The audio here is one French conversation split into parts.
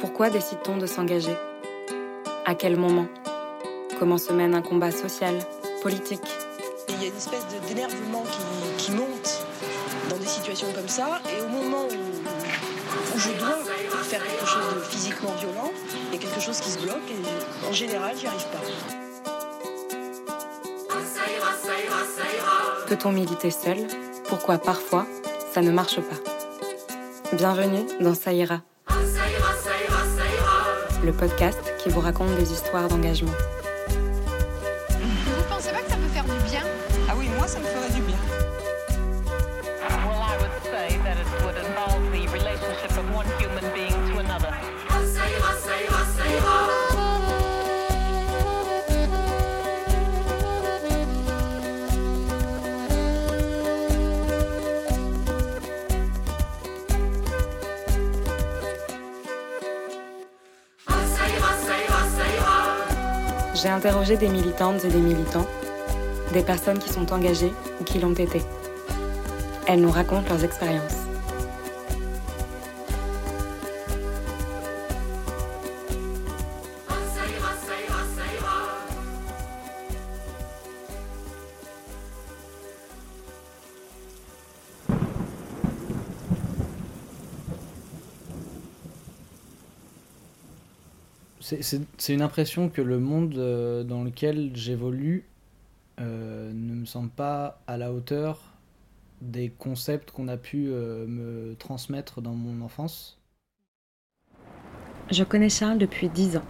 Pourquoi décide-t-on de s'engager? À quel moment? Comment se mène un combat social, politique? Il y a une espèce d'énervement qui, qui, monte dans des situations comme ça, et au moment où, où je dois faire quelque chose de physiquement violent, il y a quelque chose qui se bloque, et en général, j'y arrive pas. Peut-on militer seul? Pourquoi parfois ça ne marche pas? Bienvenue dans Ça ira. Le podcast qui vous raconte des histoires d'engagement. J'ai interrogé des militantes et des militants, des personnes qui sont engagées ou qui l'ont été. Elles nous racontent leurs expériences. C'est- une impression que le monde euh, dans lequel j'évolue euh, ne me semble pas à la hauteur des concepts qu'on a pu euh, me transmettre dans mon enfance. Je connais Charles depuis 10 ans.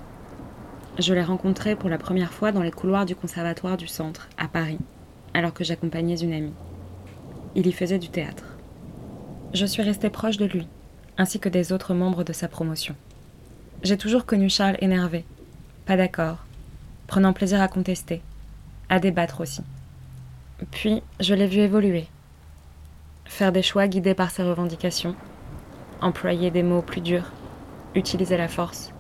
Je l'ai rencontré pour la première fois dans les couloirs du Conservatoire du Centre, à Paris, alors que j'accompagnais une amie. Il y faisait du théâtre. Je suis restée proche de lui, ainsi que des autres membres de sa promotion. J'ai toujours connu Charles énervé, pas d'accord, prenant plaisir à contester, à débattre aussi. Puis, je l'ai vu évoluer, faire des choix guidés par ses revendications, employer des mots plus durs, utiliser la force,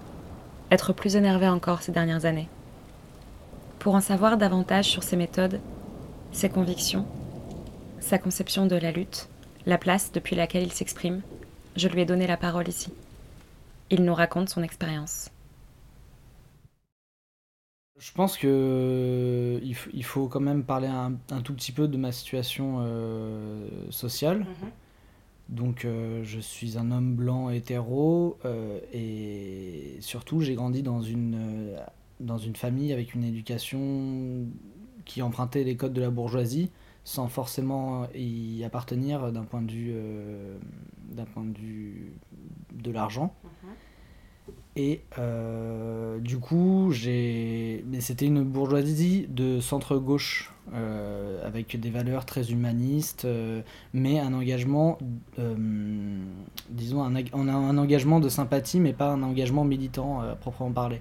être plus énervé encore ces dernières années. Pour en savoir davantage sur ses méthodes, ses convictions, sa conception de la lutte, la place depuis laquelle il s'exprime, je lui ai donné la parole ici. Il nous raconte son expérience. Je pense que il, f- il faut quand même parler un, un tout petit peu de ma situation euh, sociale. Donc euh, je suis un homme blanc hétéro euh, et surtout j'ai grandi dans une, euh, dans une famille avec une éducation qui empruntait les codes de la bourgeoisie sans forcément y appartenir d'un point de vue, euh, d'un point de vue de l'argent. Et euh, du coup, j'ai. Mais c'était une bourgeoisie de centre-gauche, euh, avec des valeurs très humanistes, euh, mais un engagement, disons, un, ag- on a un engagement de sympathie, mais pas un engagement militant à proprement parler.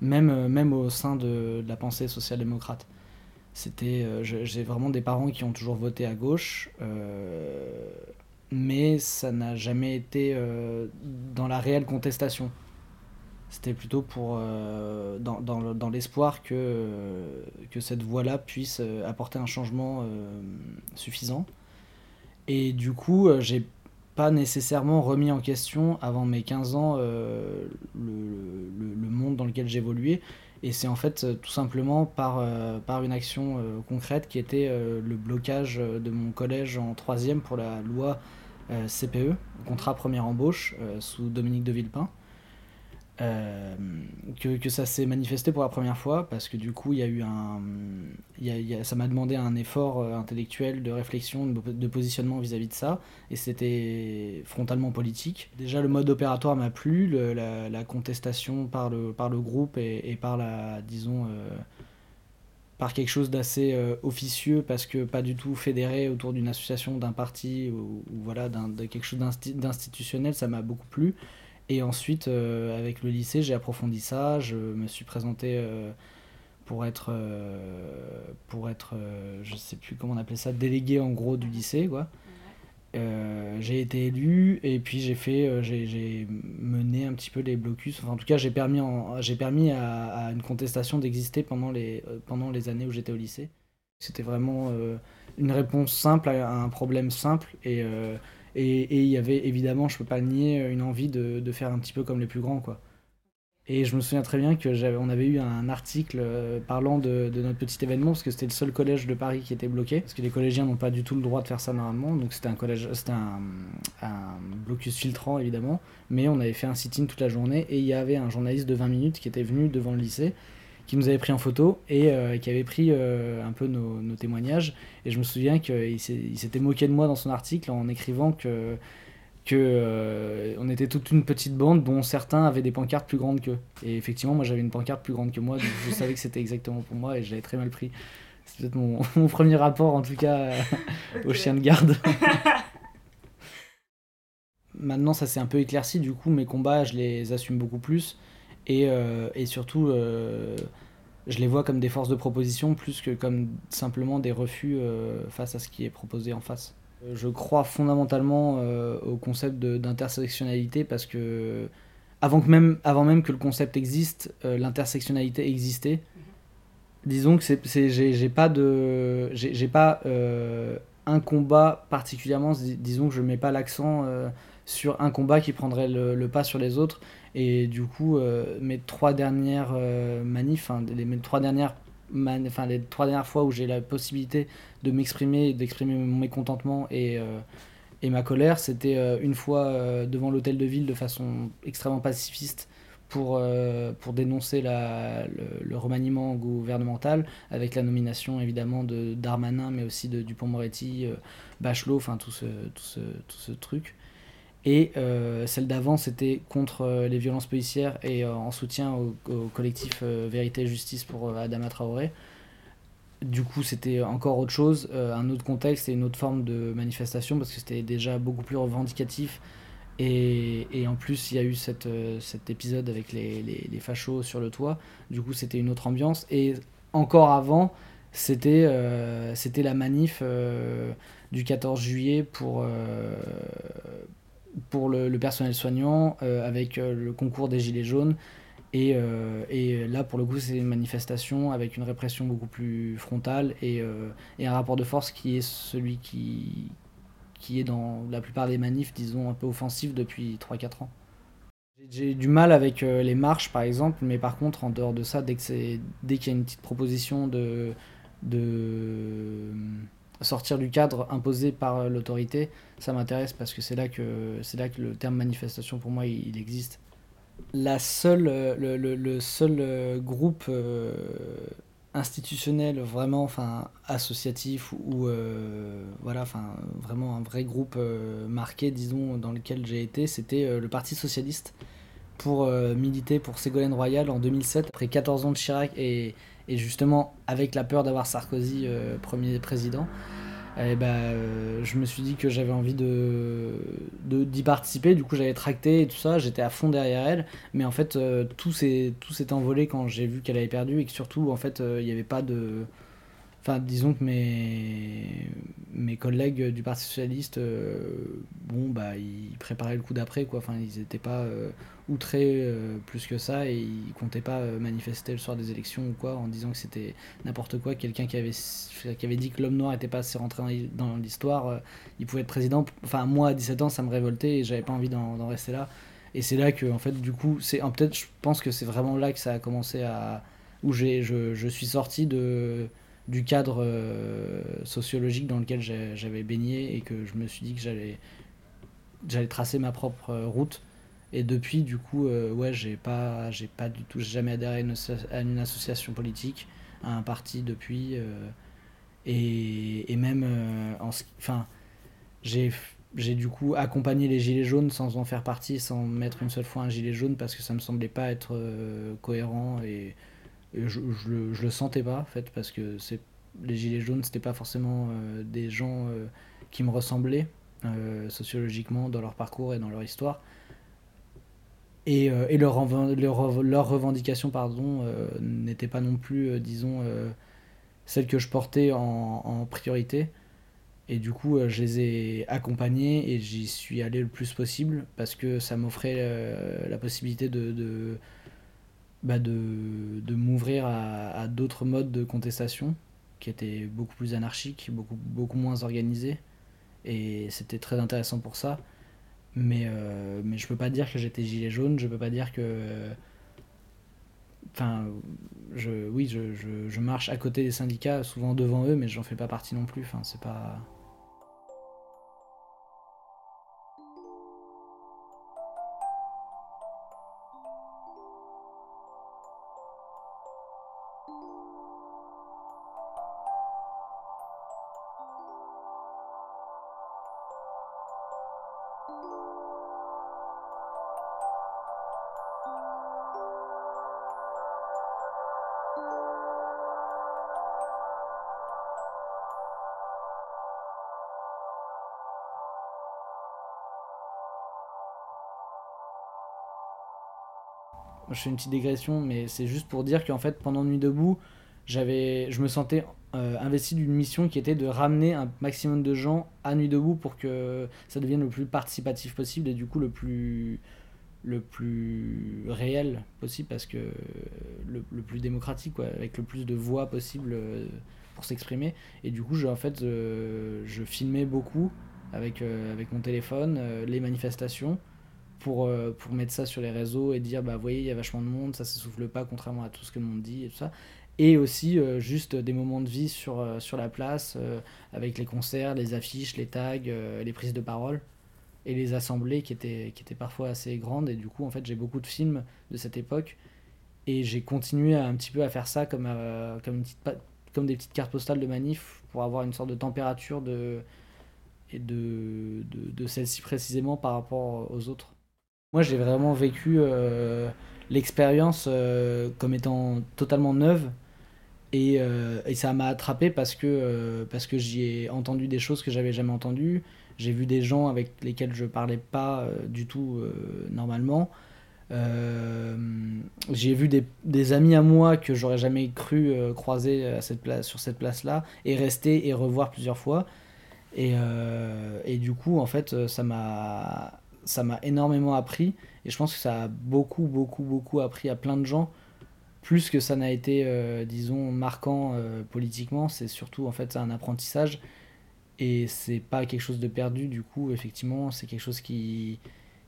Même, même au sein de, de la pensée social-démocrate. C'était, j'ai vraiment des parents qui ont toujours voté à gauche, mais ça n'a jamais été euh, dans la réelle contestation. C'était plutôt pour euh, dans, dans le- dans l'espoir que, euh, que cette voie-là puisse euh, apporter un changement suffisant. Et du coup, j'ai pas nécessairement remis en question avant mes 15 ans le, le- monde dans lequel j'évoluais. Et c'est en fait tout simplement par, par une action concrète qui était le blocage de mon collège en troisième pour la loi CPE, contrat première embauche, euh, sous Dominique de Villepin. Euh, que, que ça s'est manifesté pour la première fois parce que du coup il y a eu un y y a- ça m'a demandé un effort euh, intellectuel de réflexion de, positionnement vis-à-vis de ça et c'était frontalement politique déjà le mode opératoire m'a plu la, contestation par le par le groupe et, par la disons euh, par quelque chose d'assez euh, officieux parce que pas du tout fédéré autour d'une association d'un parti ou, voilà d'un de quelque chose d'insti- d'institutionnel ça m'a beaucoup plu et ensuite, euh, avec le lycée, j'ai approfondi ça. Je me suis présenté euh, pour être, pour être je sais plus comment on appelait ça, délégué en gros du lycée, quoi. Euh, j'ai été élu et puis j'ai fait, euh, j'ai mené un petit peu les blocus. Enfin, en tout cas, j'ai permis, j'ai permis à, une contestation d'exister pendant les, euh, pendant les années où j'étais au lycée. C'était vraiment une réponse simple à un problème simple et, Et il y avait évidemment, je peux pas le nier, une envie de, de, faire un petit peu comme les plus grands, quoi. Et je me souviens très bien que on avait eu un article euh, parlant de, notre petit événement, parce que c'était le seul collège de Paris qui était bloqué, parce que les collégiens n'ont pas du tout le droit de faire ça normalement, donc c'était un collège, c'était un, blocus filtrant évidemment, mais on avait fait un sit-in toute la journée, et il y avait un journaliste de 20 minutes qui était venu devant le lycée, qui nous avait pris en photo et euh, qui avait pris euh, un peu nos, témoignages. Et je me souviens qu'il s'était moqué de moi dans son article en écrivant que que euh, on était toute une petite bande dont certains avaient des pancartes plus grandes qu'eux. Et effectivement, moi j'avais une pancarte plus grande que moi, donc je savais que c'était exactement pour moi et j'avais très mal pris. C'est peut-être mon, mon, premier rapport en tout cas au chien de garde. Maintenant, ça s'est un peu éclairci, du coup, mes combats, je les assume beaucoup plus. Et, euh, et surtout, euh, je les vois comme des forces de proposition plus que comme simplement des refus face à ce qui est proposé en face. Je crois fondamentalement au concept d'intersectionnalité parce que avant, que même, avant même que le concept existe, l'intersectionnalité existait. Disons que j'ai pas de j'ai pas un combat particulièrement disons que je mets pas l'accent sur un combat qui prendrait le, le, pas sur les autres et du coup, euh, mes trois dernières euh, manifs, hein, les, mes trois dernières enfin, les trois dernières fois où j'ai la possibilité de m'exprimer, d'exprimer mon mécontentement et, euh, et ma colère, c'était une fois devant l'hôtel de ville de façon extrêmement pacifiste pour, dénoncer la, le, remaniement gouvernemental, avec la nomination évidemment de Darmanin, mais aussi de Dupont-Moretti, Bachelot, enfin tout ce, tout ce truc. Et euh, celle d'avant, c'était contre euh, les violences policières et euh, en soutien au, collectif Vérité et Justice pour Adama Traoré. Du coup, c'était encore autre chose, un autre contexte et une autre forme de manifestation parce que c'était déjà beaucoup plus revendicatif. Et, et en plus, il y a eu cette, cet épisode avec les, les, fachos sur le toit. Du coup, c'était une autre ambiance. Et encore avant, c'était la manif du 14 juillet pour pour le, personnel soignant euh, avec euh, le concours des Gilets jaunes. Et, euh, et, là, pour le coup, c'est une manifestation avec une répression beaucoup plus frontale et, et, un rapport de force qui est celui qui, qui est dans la plupart des manifs, disons, un peu offensif depuis 3-4 ans. J'ai du mal avec les marches, par exemple, mais par contre, en dehors de ça, dès qu'il y a une petite proposition de, de sortir du cadre imposé par l'autorité, ça m'intéresse parce que c'est là que c'est là que le terme manifestation pour moi il, existe. La seule, le, le, seul euh, groupe euh, institutionnel vraiment, enfin associatif ou euh, voilà, enfin vraiment un vrai groupe marqué, disons, dans lequel j'ai été, c'était le Parti socialiste pour militer pour Ségolène Royal en 2007 après 14 ans de Chirac et et justement, avec la peur d'avoir Sarkozy euh, premier président, eh ben, euh, je me suis dit que j'avais envie de d'y participer. Du coup, j'avais tracté et tout ça. J'étais à fond derrière elle. Mais en fait, euh, tout s'est envolé quand j'ai vu qu'elle avait perdu et que surtout, en fait, il n'y avait pas de Enfin, disons que mes, mes collègues du Parti Socialiste, euh, bon, bah, ils préparaient le coup d'après, quoi. Enfin, ils n'étaient pas euh, outrés euh, plus que ça et ils comptaient pas manifester le soir des élections ou quoi en disant que c'était n'importe quoi. Quelqu'un qui avait, qui avait dit que l'homme noir n'était pas assez rentré dans l'histoire, il pouvait être président. Enfin, moi, à 17 ans, ça me révoltait et j'avais pas envie d'en rester là. Et c'est là que, en fait, du coup, c'est peut-être, je pense que c'est vraiment là que ça a commencé à. où je, je suis sorti de du cadre euh, sociologique dans lequel j'avais baigné et que je me suis dit que j'allais tracer ma propre euh, route. Et depuis du coup euh, ouais j'ai pas pas du tout jamais adhéré à une, association politique à un parti depuis et, et, même en enfin j'ai j'ai du coup accompagné les gilets jaunes sans en faire partie sans mettre une seule fois un gilet jaune parce que ça me semblait pas être cohérent et je, je, le, sentais pas en fait parce que c'est les gilets jaunes c'était pas forcément euh, des gens euh, qui me ressemblaient euh, sociologiquement dans leur parcours et dans leur histoire. Et, et leur, leur, leur, revendication pardon n'était pas non plus disons celle que je portais en, priorité. Et du coup je les ai accompagnés et j'y suis allé le plus possible parce que ça m'offrait la possibilité de bah de, de m'ouvrir à, d'autres modes de contestation qui étaient beaucoup plus anarchiques, beaucoup, beaucoup moins organisés. Et c'était très intéressant pour ça. Mais, mais je peux pas dire que j'étais gilet jaune, je peux pas dire que. Enfin, je, oui, je, je, je, marche à côté des syndicats, souvent devant eux, mais j'en fais pas partie non plus. Enfin, c'est pas. Je fais une petite digression, mais c'est juste pour dire qu'en fait, pendant Nuit debout, j'avais, je me sentais euh, investi d'une mission qui était de ramener un maximum de gens à Nuit debout pour que ça devienne le plus participatif possible et du coup le plus le plus réel possible parce que le, plus démocratique avec le plus de voix possible euh, pour s'exprimer. Et du coup je, en fait euh, je filmais beaucoup avec, avec mon téléphone les manifestations pour, euh, pour mettre ça sur les réseaux et dire bah vous voyez il y a vachement de monde ça s'essouffle pas contrairement à tout ce que le monde dit et tout ça et aussi euh, juste des moments de vie sur, euh, sur la place avec les concerts les affiches les tags les prises de parole et les assemblées qui étaient, qui étaient parfois assez grandes et du coup en fait j'ai beaucoup de films de cette époque et j'ai continué un petit peu à faire ça comme, comme, une petite, comme des petites cartes postales de manif pour avoir une sorte de température de, et de, de, de celle-ci précisément par rapport aux autres. Moi, j'ai vraiment vécu euh, l'expérience euh, comme étant totalement neuve. Et, euh, et ça m'a attrapé parce que, que j'y ai entendu des choses que j'avais jamais entendues. J'ai vu des gens avec lesquels je parlais pas du tout normalement. j'ai vu des, des, amis à moi que j'aurais jamais cru croiser à cette place, sur cette place-là et rester et revoir plusieurs fois. Et, et, du coup, en fait, ça m'a ça m'a énormément appris et je pense que ça a beaucoup, beaucoup, beaucoup appris à plein de gens. Plus que ça n'a été, euh, disons, marquant euh, politiquement, c'est surtout en fait un apprentissage et c'est pas quelque chose de perdu. Du coup, effectivement, c'est quelque chose qui,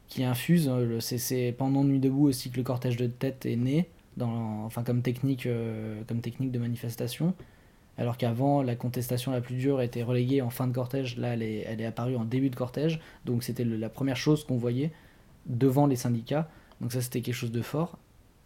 qui infuse. C'est pendant Nuit debout aussi que le cortège de tête est né, dans, enfin comme technique, euh, comme technique de manifestation alors qu'avant la contestation la plus dure était reléguée en fin de cortège, là elle est, apparue en début de cortège, donc c'était la première chose qu'on voyait devant les syndicats, donc ça c'était quelque chose de fort,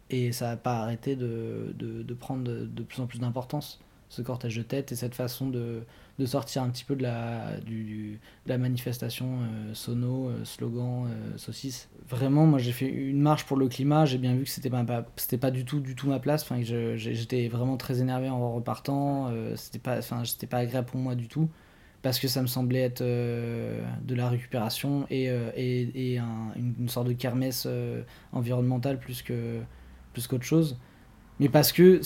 et ça n'a pas arrêté de, prendre de, plus en plus d'importance, ce cortège de tête et cette façon de, de sortir un petit peu de la, du, la manifestation euh, sono, euh, slogan, euh, saucisse. Vraiment, moi j'ai fait une marche pour le climat, j'ai bien vu que c'était pas, pas du tout, du tout ma place, enfin, j'étais vraiment très énervé en repartant, c'était pas, enfin, pas agréable pour moi du tout, parce que ça me semblait être de la récupération et, et, et une, sorte de kermesse environnementale plus que plus qu'autre chose mais parce que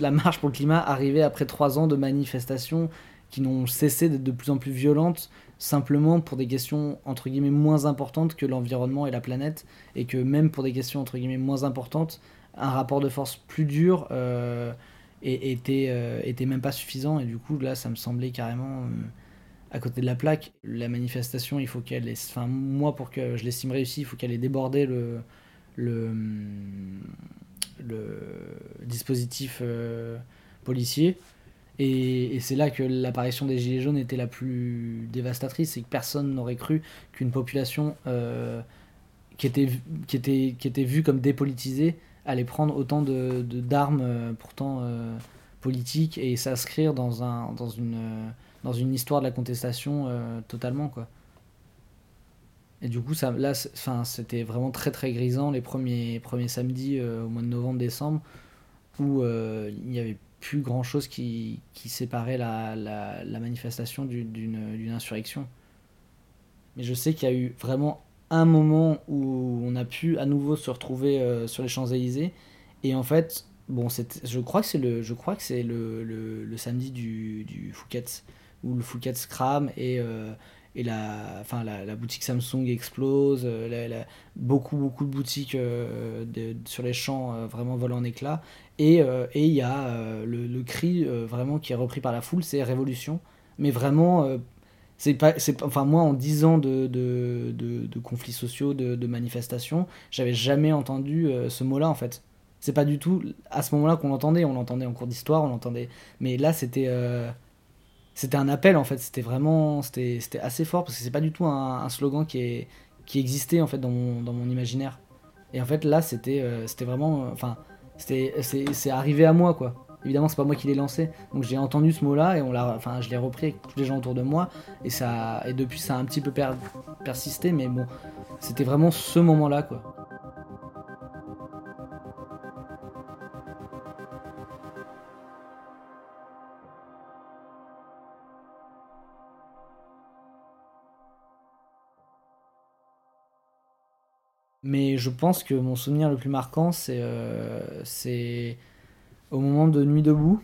la marche pour le climat arrivait après trois ans de manifestations qui n'ont cessé d'être de plus en plus violentes simplement pour des questions entre guillemets moins importantes que l'environnement et la planète et que même pour des questions entre guillemets moins importantes un rapport de force plus dur euh, était, euh, était même pas suffisant. Et du coup là ça me semblait carrément euh, à côté de la plaque. La manifestation il faut qu'elle enfin moi pour que je l'estime réussie il faut qu'elle ait débordé le le, le dispositif policier et, c'est là que l'apparition des Gilets jaunes était la plus dévastatrice, c'est que personne n'aurait cru qu'une population euh, qui, était, qui, était, qui était vue comme dépolitisée allait prendre autant de, d'armes euh, pourtant euh, politiques et s'inscrire dans, un, dans, une, dans une histoire de la contestation totalement. Quoi. Et du coup, ça, là, c'était vraiment très très grisant les premiers, premiers samedis au mois de novembre-décembre où il n'y avait plus grand chose qui, qui séparait la, la, manifestation d'une insurrection. Mais je sais qu'il y a eu vraiment un moment où on a pu à nouveau se retrouver euh, sur les Champs-Élysées. Et en fait, bon, je crois que c'est le, le, le, le, samedi du, du où le Fouquet's crame et, euh, et la, enfin, la, boutique Samsung explose, euh, beaucoup, beaucoup de boutiques euh, sur les champs euh, vraiment volent en éclats. Et il y a le, cri vraiment qui est repris par la foule, c'est Révolution. Mais vraiment, C'est pas, enfin moi en 10 ans de, de, de- de conflits sociaux, de, manifestations, j'avais jamais entendu ce mot-là en fait. C'est pas du tout à ce moment-là qu'on l'entendait, on l'entendait en cours d'histoire, on l'entendait, mais là c'était c'était un appel en fait, c'était vraiment c'était assez fort parce que c'est pas du tout un, slogan qui est qui existait en fait dans mon, dans mon imaginaire. Et en fait là c'était euh, c'était vraiment euh, enfin c'était c'est arrivé à moi quoi. Évidemment c'est pas moi qui l'ai lancé, donc j'ai entendu ce mot-là et on l'a enfin je l'ai repris avec tous les gens autour de moi et ça et depuis ça a un petit peu per- persisté mais bon c'était vraiment ce moment-là quoi. Mais je pense que mon souvenir le plus marquant, c'est euh, au moment de Nuit debout.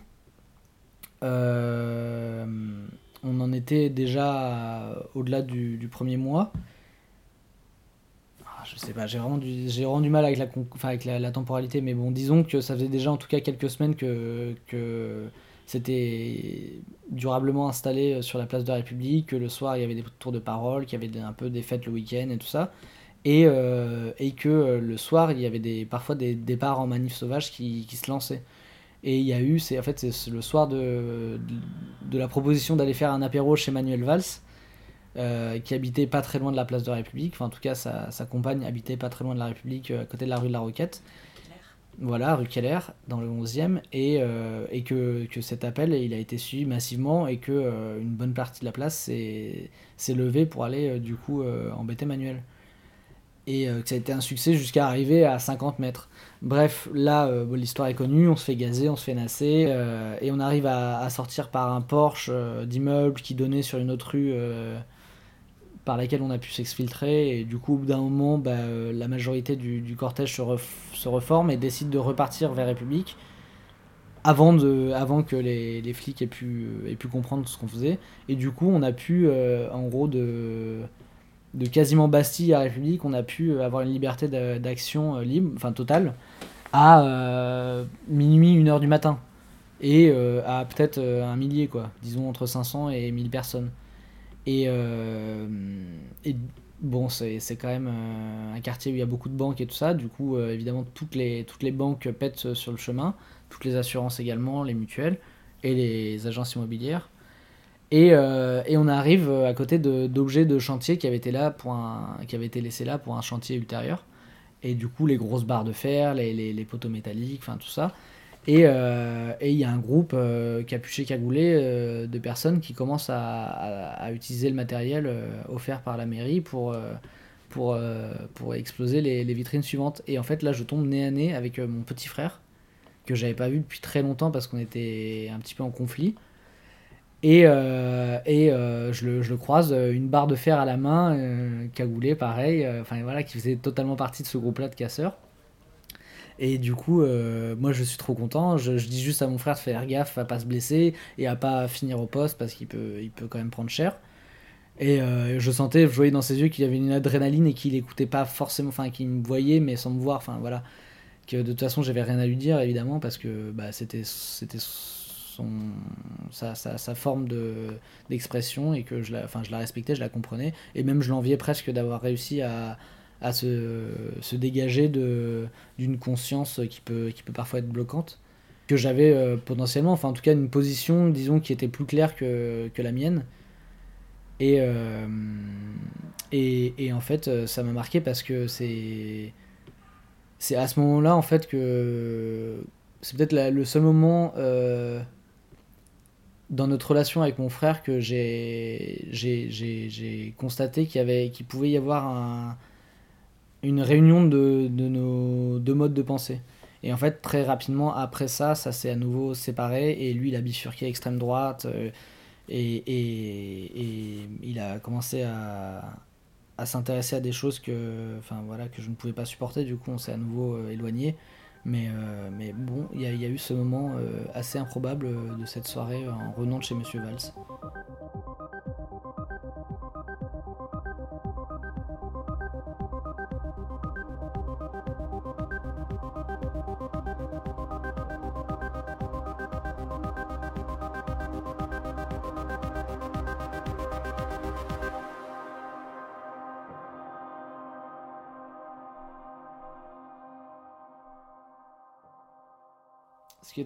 Euh, on en était déjà au-delà du, premier mois. Ah, je sais pas, j'ai vraiment du, j'ai vraiment du mal avec, la, la, temporalité, mais bon, disons que ça faisait déjà en tout cas quelques semaines que, que c'était durablement installé sur la place de la République, que le soir il y avait des tours de parole, qu'il y avait un peu des fêtes le week-end et tout ça et, euh, et que euh, le soir il y avait des, parfois des départs en manif sauvage qui, qui se lançaient. Et il y a eu, c'est en fait c'est le soir de, de la proposition d'aller faire un apéro chez Manuel Valls, euh, qui habitait pas très loin de la place de la République, enfin en tout cas sa, sa compagne habitait pas très loin de la République, à côté de la rue de la Roquette. Voilà, rue Keller, dans le 11e, et, et que, que cet appel il a été suivi massivement et que une bonne partie de la place s'est levée pour aller du coup embêter Manuel et euh, que ça a été un succès jusqu'à arriver à 50 mètres. Bref, là, euh, l'histoire est connue, on se fait gazer, on se fait nasser, euh, et on arrive à, sortir par un porche d'immeuble qui donnait sur une autre rue par laquelle on a pu s'exfiltrer, et du coup, au bout d'un moment, bah, la majorité du, cortège se, se reforme et décide de repartir vers République. Avant, de, avant que les, les flics aient pu, aient pu comprendre ce qu'on faisait. Et du coup, on a pu, en gros, de, de quasiment Bastille à République, on a pu euh, avoir une liberté d'a- d'action euh, libre, enfin totale, à euh, minuit, 1 heure du matin. Et à peut-être un millier, quoi. Disons entre 500 et 1000 personnes. Et, bon, c'est quand même un quartier où il y a beaucoup de banques et tout ça. Du coup, évidemment, toutes les banques pètent sur le chemin. Toutes les assurances également, les mutuelles et les agences immobilières. Et, euh, et on arrive à côté d'objets de, chantier qui avaient été là pour un, qui avaient été laissés là pour un chantier ultérieur. Et du coup, les grosses barres de fer, les, les- poteaux métalliques, enfin tout ça. Et euh, et il y a un groupe euh, capuché cagoulé euh, de personnes qui commencent à, utiliser le matériel euh, offert par la mairie pour, euh, pour, euh, pour exploser les, les vitrines suivantes. Et en fait, là, je tombe nez à nez avec euh, mon petit frère, que j'avais pas vu depuis très longtemps parce qu'on était un petit peu en conflit. Et, euh, et euh, je, le, je le croise, euh, une barre de fer à la main, cagoulé, pareil, enfin voilà, qui faisait totalement partie de ce groupe-là de casseurs. Et du coup, moi je suis trop content. Je, je dis juste à mon frère de faire gaffe à pas se blesser et à pas finir au poste parce qu'il peut, il peut quand même prendre cher. Et je sentais, je voyais dans ses yeux qu'il y avait une adrénaline et qu'il écoutait pas forcément, enfin qu'il me voyait mais sans me voir, enfin voilà. Que de toute façon j'avais rien à lui dire évidemment parce que bah, c'était c'était sa, sa, sa forme de, d'expression et que je la, enfin, je la respectais, je la comprenais. Et même je l'enviais presque d'avoir réussi à, à se, se dégager d'une conscience qui peut, qui peut parfois être bloquante. Que j'avais euh, potentiellement, enfin en tout cas une position, disons, qui était plus claire que, que la mienne. Et, euh, et, et en fait, euh, ça m'a marqué parce que c'est. C'est à ce moment-là, en fait, que. C'est peut-être le seul moment dans notre relation avec mon frère que j'ai constaté qu'il pouvait y avoir un- une réunion de, de nos deux modes de pensée. Et en fait, très rapidement après ça, ça s'est à nouveau séparé et lui, il a bifurqué à extrême droite euh, et, et- et il a commencé à, à s'intéresser à des choses que, enfin, voilà, que je ne pouvais pas supporter. Du coup, on s'est à nouveau euh, éloigné. Mais, euh, mais bon, il y, y a eu ce moment euh, assez improbable euh, de cette soirée en revenant de chez Monsieur Valls.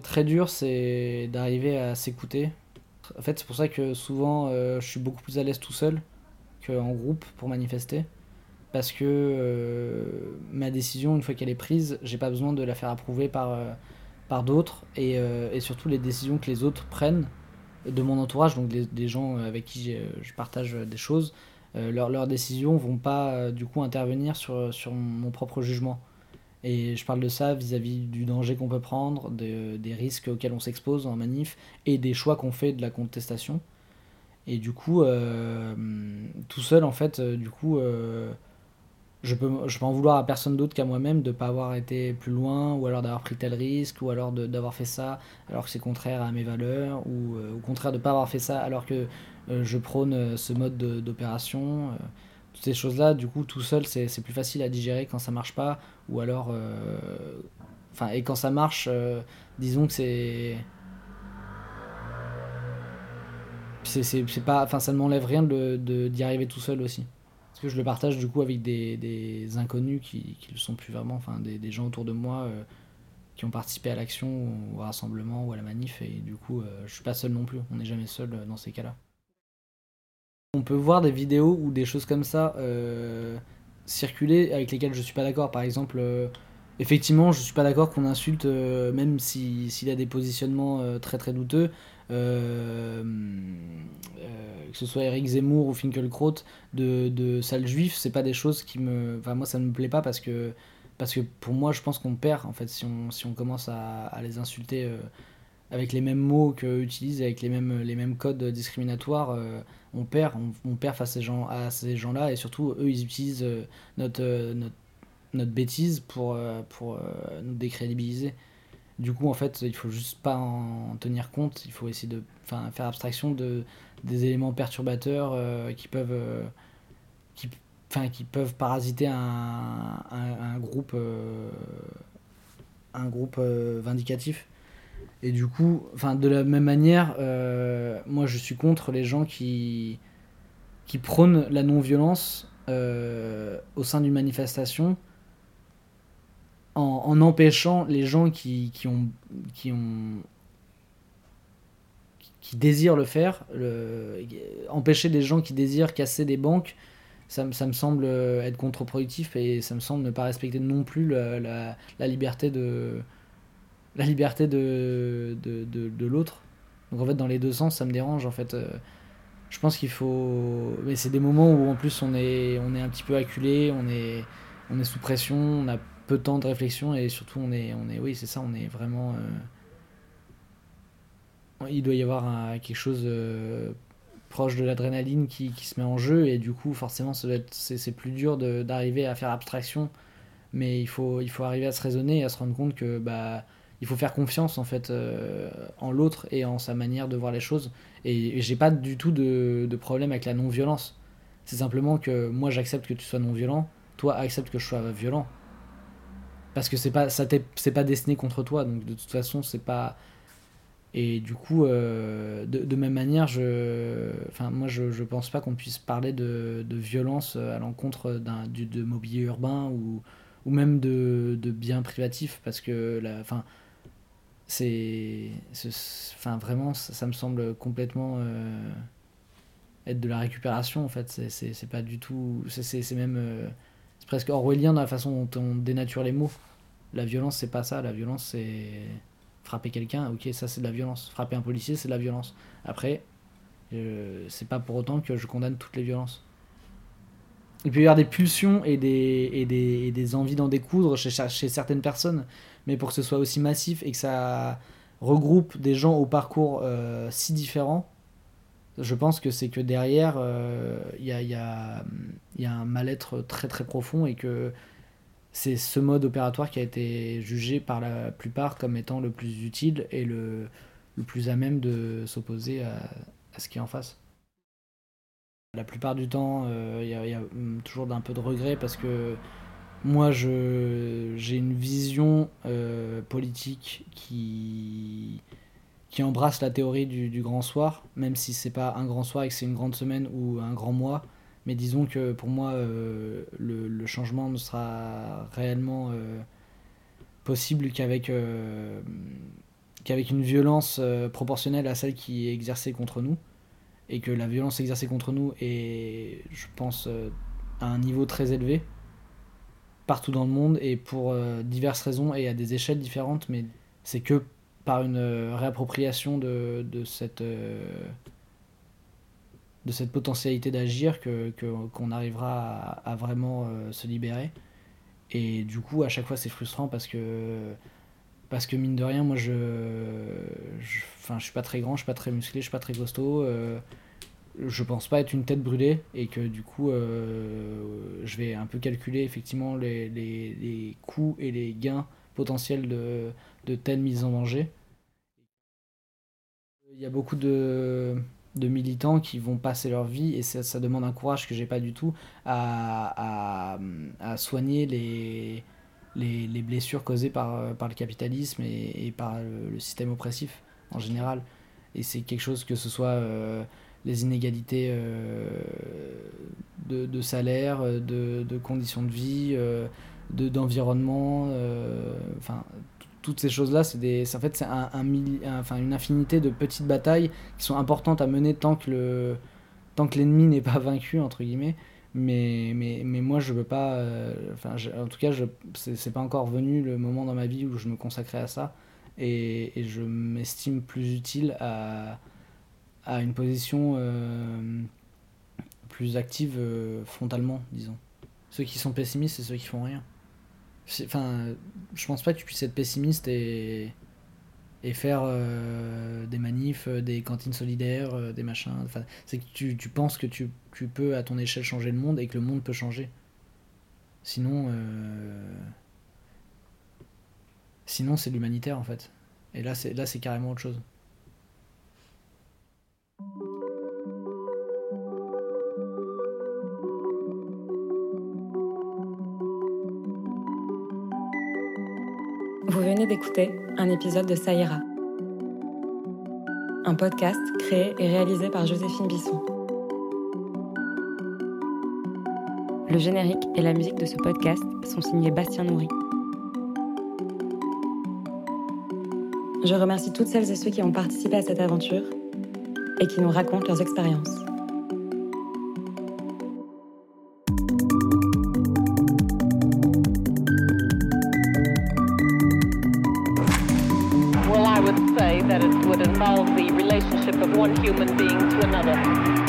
Très dur, c'est d'arriver à s'écouter. En fait, c'est pour ça que souvent, euh, je suis beaucoup plus à l'aise tout seul qu'en groupe pour manifester. Parce que euh, ma décision, une fois qu'elle est prise, j'ai pas besoin de la faire approuver par, euh, par d'autres. Et, surtout, les décisions que les autres prennent de mon entourage, donc des gens avec qui je partage des choses, leurs décisions vont pas du coup intervenir sur, sur mon propre jugement. Et je parle de ça vis-à-vis du danger qu'on peut prendre, de- des risques auxquels on s'expose en manif et des choix qu'on fait de la contestation. Et du coup, euh, tout seul, en fait, euh, du coup, euh, je peux, je peux en vouloir à personne d'autre qu'à moi-même de pas avoir été plus loin, ou alors d'avoir pris tel risque, ou alors d'avoir fait ça alors que c'est contraire à mes valeurs, ou au contraire de pas avoir fait ça alors que je prône ce mode de- d'opération. Ces choses-là, du coup, tout seul, c'est plus facile à digérer quand ça marche pas, ou alors. euh, Enfin, et quand ça marche, euh, disons que c'est. C'est pas. Enfin, ça ne m'enlève rien de d'y arriver tout seul aussi. Parce que je le partage du coup avec des, des inconnus qui, qui le sont plus vraiment, enfin des, des gens autour de moi euh, qui ont participé à l'action, au rassemblement ou à la manif, et du coup euh, je suis pas seul non plus, on n'est jamais seul dans ces cas-là. On peut voir des vidéos ou des choses comme ça euh, circuler avec lesquelles je suis pas d'accord. Par exemple, euh, effectivement, je suis pas d'accord qu'on insulte, euh, même si- s'il a des positionnements très très douteux, que ce soit Eric Zemmour ou Finkelkraut, de, de sales juifs, c'est pas des choses qui me. Enfin, moi, ça ne me plaît pas parce que, pour moi, je pense qu'on perd en fait si on, commence à, les insulter avec les mêmes mots qu'eux utilisent, avec les mêmes codes discriminatoires. On perd, on, perd face à ces gens, à ces gens-là et surtout eux ils utilisent euh, notre, euh, notre, notre bêtise pour, euh, pour nous décrédibiliser. Du coup, en fait, il faut juste pas en tenir compte. Il faut essayer de faire abstraction de, des éléments perturbateurs qui peuvent euh, qui, qui peuvent parasiter un, un, groupe un groupe vindicatif. Et du coup, de la même manière, euh, moi je suis contre les gens qui, qui prônent la non-violence euh, au sein d'une manifestation en, empêchant les gens qui, qui ont, qui ont qui désirent le faire, empêcher les gens qui désirent casser des banques, ça, me- ça me semble être contre-productif et ça me semble ne pas respecter non plus la, la liberté de la liberté de, de, de, l'autre. Donc en fait dans les deux sens ça me dérange en fait. euh, je pense qu'il faut... Mais c'est des moments où en plus on est, on est un petit peu acculé, on est, on est sous pression, on a peu de temps de réflexion et surtout on est, on est oui c'est ça, on est vraiment... euh, Il doit y avoir quelque chose euh, proche de l'adrénaline qui, qui se met en jeu et du coup forcément c'est, plus dur d'arriver à faire abstraction mais il faut, il faut arriver à se raisonner et à se rendre compte que bah, il faut faire confiance en fait euh, en l'autre et en sa manière de voir les choses. Et, et j'ai pas du tout de, de problème avec la non-violence. C'est simplement que moi j'accepte que tu sois non-violent. Toi accepte que je sois violent. Parce que c'est pas ça c'est pas destiné contre toi. Donc de toute façon c'est pas et du coup euh, de, même manière je enfin moi je, je pense pas qu'on puisse parler de, de violence à l'encontre d'un du- de mobilier urbain ou ou même de, de biens privatifs. Parce que la enfin c'est enfin vraiment ça, me semble complètement euh, être de la récupération en fait. C'est pas du tout c'est même euh, c'est presque orwellien dans la façon dont on dénature les mots. La violence c'est pas ça. La violence c'est frapper quelqu'un. Ok ça c'est de la violence. Frapper un policier c'est de la violence. Après euh, c'est pas pour autant que je condamne toutes les violences. Il peut y avoir des pulsions et des, et des, et des envies d'en découdre chez, chez certaines personnes, mais pour que ce soit aussi massif et que ça regroupe des gens au parcours euh, si différents, je pense que c'est que derrière, euh, il y, a, un mal-être très très profond et que c'est ce mode opératoire qui a été jugé par la plupart comme étant le plus utile et le, plus à même de s'opposer à, ce qui est en face. La plupart du temps, euh, il y a, hum, toujours un peu de regret parce que moi, j'ai une vision euh, politique qui, qui embrasse la théorie du, grand soir, même si c'est pas un grand soir et que c'est une grande semaine ou un grand mois. Mais disons que pour moi, euh, le, le changement ne sera réellement euh, possible qu'avec qu'avec une violence proportionnelle à celle qui est exercée contre nous, et que la violence exercée contre nous est, je pense, à un niveau très élevé, partout dans le monde, et pour euh, diverses raisons, et à des échelles différentes, mais c'est que par une euh, réappropriation de, de cette, euh, de cette potentialité d'agir que, que- qu'on arrivera à, vraiment se libérer. Et du coup, à chaque fois, c'est frustrant parce que, parce que mine de rien, moi, je, je, je suis pas très grand, je suis pas très musclé, je suis pas très costaud. Je pense pas être une tête brûlée et que du coup, euh, je vais un peu calculer effectivement les, les, coûts et les gains potentiels de, de telle mise en danger. Il y a beaucoup de, de militants qui vont passer leur vie et ça, ça demande un courage que j'ai pas du tout à, à, soigner les, les, les blessures causées par, par le capitalisme et, par le, le système oppressif en général. Et c'est quelque chose que ce soit euh, les inégalités euh, de, de salaire, de, de conditions de vie, euh, de, d'environnement, euh, enfin toutes ces choses-là, c'est des, en fait c'est un, un une infinité de petites batailles qui sont importantes à mener tant que le, tant que l'ennemi n'est pas vaincu entre guillemets. Mais, mais, mais moi je veux pas, euh, en tout cas je, c'est, pas encore venu le moment dans ma vie où je me consacrais à ça et je m'estime plus utile à, à une position euh, plus active euh, frontalement, disons. Ceux qui sont pessimistes, c'est ceux qui font rien. Enfin, je pense pas que tu puisses être pessimiste et, et faire euh, des manifs, des cantines solidaires, des machins. Enfin, c'est que tu, tu penses que tu, tu peux à ton échelle changer le monde et que le monde peut changer. Sinon, sinon c'est l'humanitaire en fait. Et là, c'est là, c'est carrément autre chose. D'écouter un épisode de Saïra, un podcast créé et réalisé par Joséphine Bisson. Le générique et la musique de ce podcast sont signés Bastien Nourri. Je remercie toutes celles et ceux qui ont participé à cette aventure et qui nous racontent leurs expériences. One human being to another.